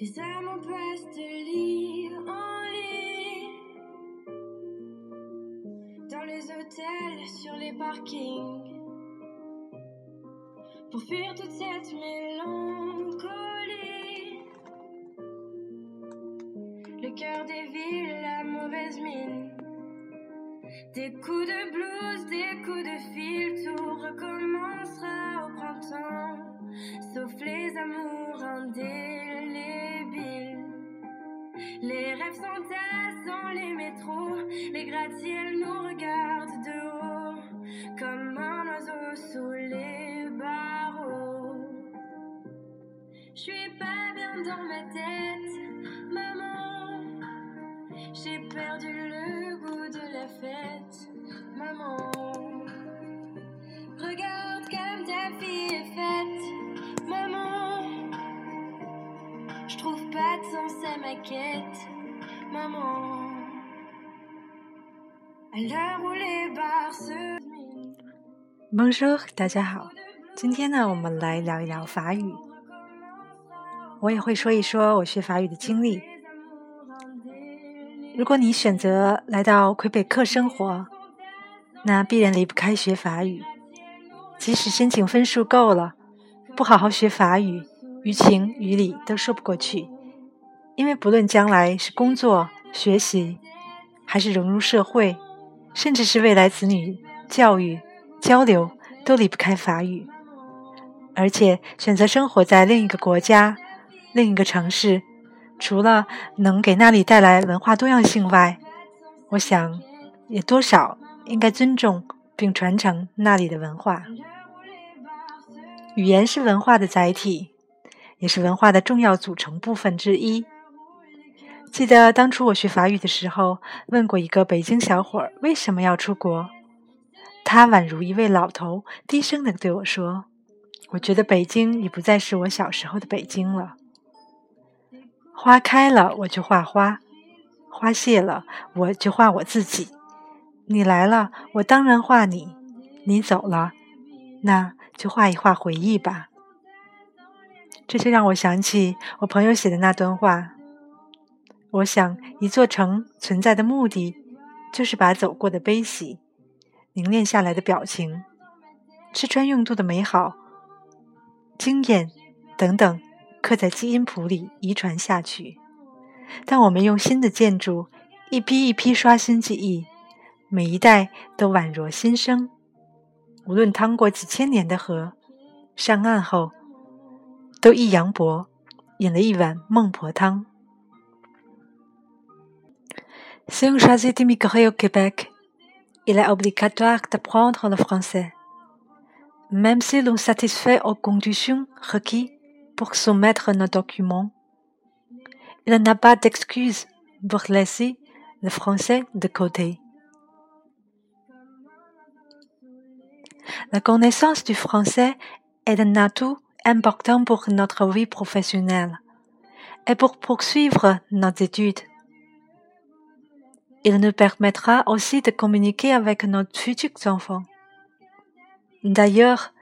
Les amants passent de lit en lit. Dans les hôtels, sur les parkings. Pour fuir toute cette mélancolie. Le cœur des villes, la mauvaise mine. Des coups de blues, des coups de fil, tout recommencera au printemps. Sauf les amours indélébiles. Les rêves s'entassent dans les métros, les gratte-ciels nous regardent de haut, comme un oiseau sous les barreaux. Je suis pas bien dans ma tête, maman. J'ai perdu trouve pas de sens à ma quête, maman. À l'heure où les bars se Bonjour，大家好。今天呢，我们来聊一聊法语。我也会说一说我学法语的经历。如果你选择来到魁北克生活，那必然离不开学法语。即使申请分数够了，不好好学法语，于情于理都说不过去。因为不论将来是工作、学习，还是融入社会，甚至是未来子女教育、交流，都离不开法语。而且选择生活在另一个国家、另一个城市，除了能给那里带来文化多样性外，我想也多少应该尊重并传承那里的文化。语言是文化的载体，也是文化的重要组成部分之一。记得当初我学法语的时候，问过一个北京小伙儿为什么要出国，他宛如一位老头，低声的对我说：“我觉得北京已不再是我小时候的北京了。花开了，我就画花；花谢了，我就画我自己。你来了，我当然画你；你走了，那就画一画回忆吧。”这就让我想起我朋友写的那段话。我想，一座城存在的目的，就是把走过的悲喜、凝练下来的表情、吃穿用度的美好、经验等等，刻在基因谱里遗传下去。当我们用新的建筑一批一批刷新记忆，每一代都宛若新生。无论趟过几千年的河，上岸后都一扬脖，饮了一碗孟婆汤。Si on choisit d'immigrer au Québec, il est obligatoire d'apprendre le français, même si l'on satisfait aux conditions requises pour soumettre nos documents. Il n'a pas d'excuse pour laisser le français de côté. La connaissance du français est un atout important pour notre vie professionnelle et pour poursuivre nos études. Il nous permettra aussi de communiquer avec nos futurs enfants. D'ailleurs,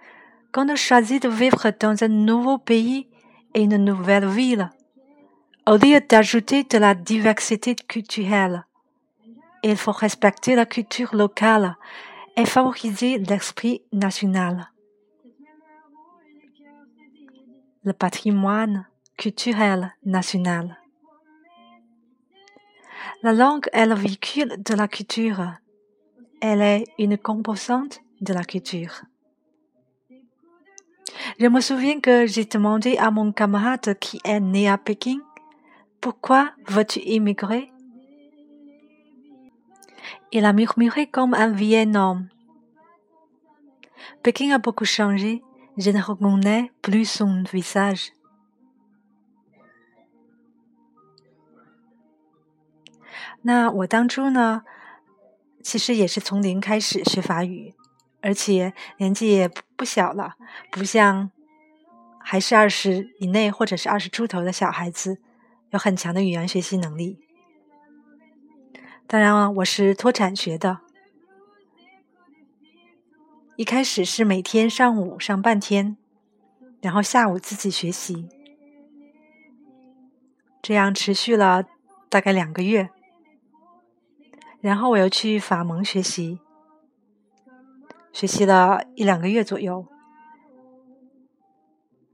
quand on choisit de vivre dans un nouveau pays et une nouvelle ville, au lieu d'ajouter de la diversité culturelle, il faut respecter la culture locale et favoriser l'esprit national. Le patrimoine culturel national. La langue est le véhicule de la culture. Elle est une composante de la culture. Je me souviens que j'ai demandé à mon camarade qui est né à Pékin, pourquoi veux-tu immigrer? Il a murmuré comme un vieil homme. Pékin a beaucoup changé, je ne reconnais plus son visage. 那我当初呢，其实也是从零开始学法语，而且年纪也不小了，不像还是二十以内或者是二十出头的小孩子，有很强的语言学习能力。当然了，我是脱产学的，一开始是每天上午上半天，然后下午自己学习。这样持续了大概两个月，然后我又去法盟学习，学习了一两个月左右，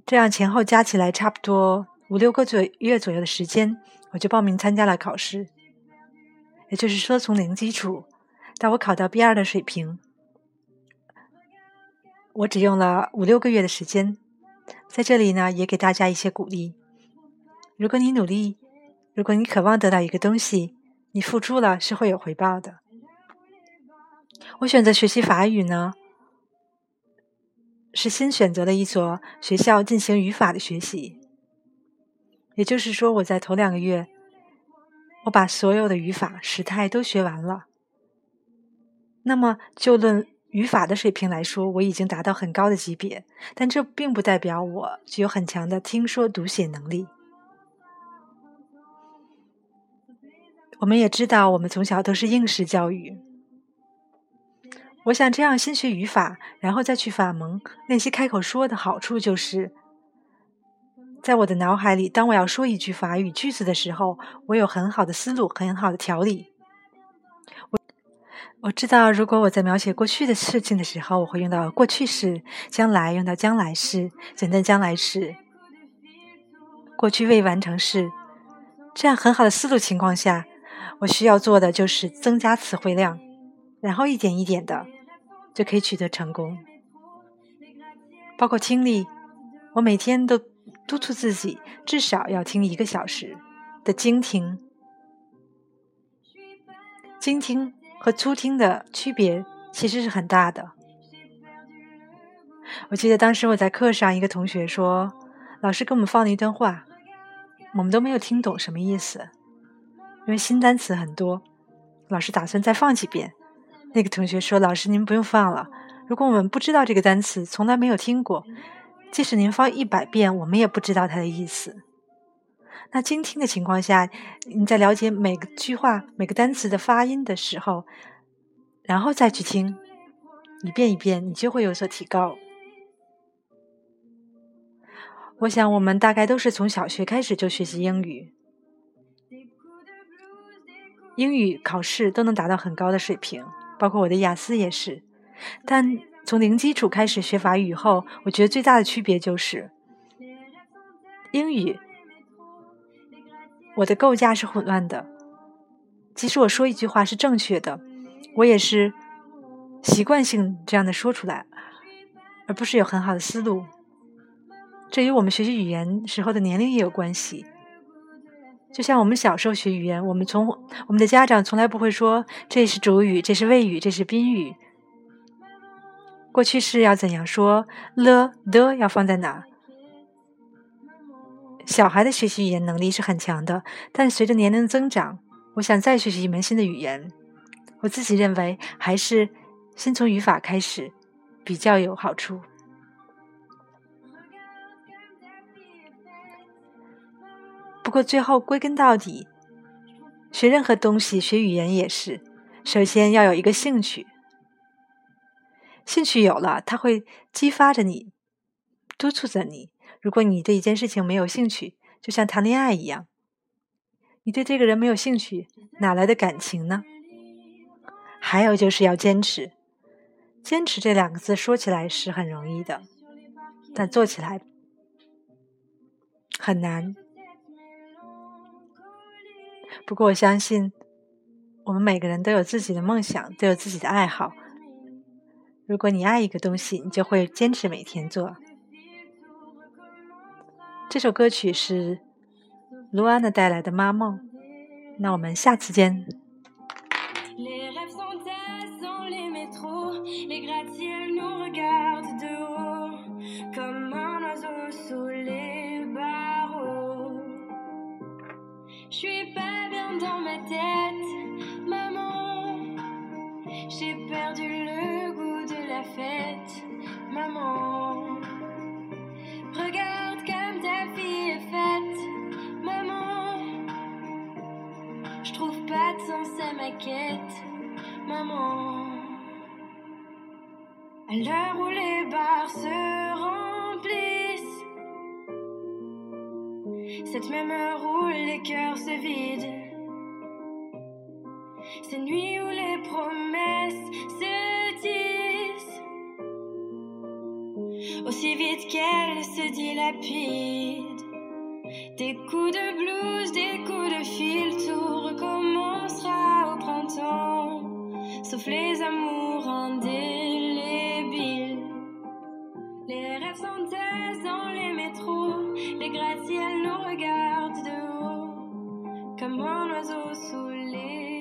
这样前后加起来差不多五六个左月左右的时间，我就报名参加了考试。也就是说，从零基础到我考到 B 二的水平，我只用了五六个月的时间。在这里呢，也给大家一些鼓励。如果你努力，如果你渴望得到一个东西，你付出了是会有回报的。我选择学习法语呢，是新选择了一所学校进行语法的学习。也就是说，我在头两个月，我把所有的语法时态都学完了。那么，就论。语法的水平来说，我已经达到很高的级别，但这并不代表我具有很强的听说读写能力。我们也知道，我们从小都是应试教育。我想这样先学语法，然后再去法蒙练习开口说的好处，就是在我的脑海里，当我要说一句法语句子的时候，我有很好的思路，很好的条理。我知道，如果我在描写过去的事情的时候，我会用到过去式；将来用到将来式、简单将来式、过去未完成式。这样很好的思路情况下，我需要做的就是增加词汇量，然后一点一点的就可以取得成功。包括听力，我每天都督促自己至少要听一个小时的精听，精听。和粗听的区别其实是很大的。我记得当时我在课上，一个同学说，老师给我们放了一段话，我们都没有听懂什么意思，因为新单词很多，老师打算再放几遍。那个同学说：“老师，您不用放了，如果我们不知道这个单词，从来没有听过，即使您放一百遍，我们也不知道它的意思。”那精听的情况下，你在了解每个句话、每个单词的发音的时候，然后再去听一遍一遍，你就会有所提高。我想，我们大概都是从小学开始就学习英语，英语考试都能达到很高的水平，包括我的雅思也是。但从零基础开始学法语以后，我觉得最大的区别就是英语。我的构架是混乱的，即使我说一句话是正确的，我也是习惯性这样的说出来，而不是有很好的思路。这与我们学习语言时候的年龄也有关系。就像我们小时候学语言，我们从我们的家长从来不会说这是主语，这是谓语，这是宾语。过去式要怎样说了的要放在哪？小孩的学习语言能力是很强的，但随着年龄增长，我想再学习一门新的语言，我自己认为还是先从语法开始比较有好处。过最后归根到底，学任何东西，学语言也是，首先要有一个兴趣，兴趣有了，它会激发着你，督促着你。如果你对一件事情没有兴趣，就像谈恋爱一样，你对这个人没有兴趣，哪来的感情呢？还有就是要坚持，坚持这两个字说起来是很容易的，但做起来很难。不过我相信，我们每个人都有自己的梦想，都有自己的爱好。如果你爱一个东西，你就会坚持每天做。这首歌曲是卢安娜带来的《妈梦》，那我们下次见。dans ma tête, maman. J'ai perdu le goût de la fête, maman. Regarde comme ta fille est faite, maman. Je trouve pas de sens à ma quête, maman. À l'heure où les bars se remplissent, cette même heure où les cœurs se vident. Ces nuits où les promesses se disent. Aussi vite qu'elles se dilapident. Des coups de blues, des coups de fil, tout recommencera au printemps. Sauf les amours indélébiles. Les rêves s'entassent dans les métros, les gratte-ciels nous regardent de haut, comme un oiseau sous les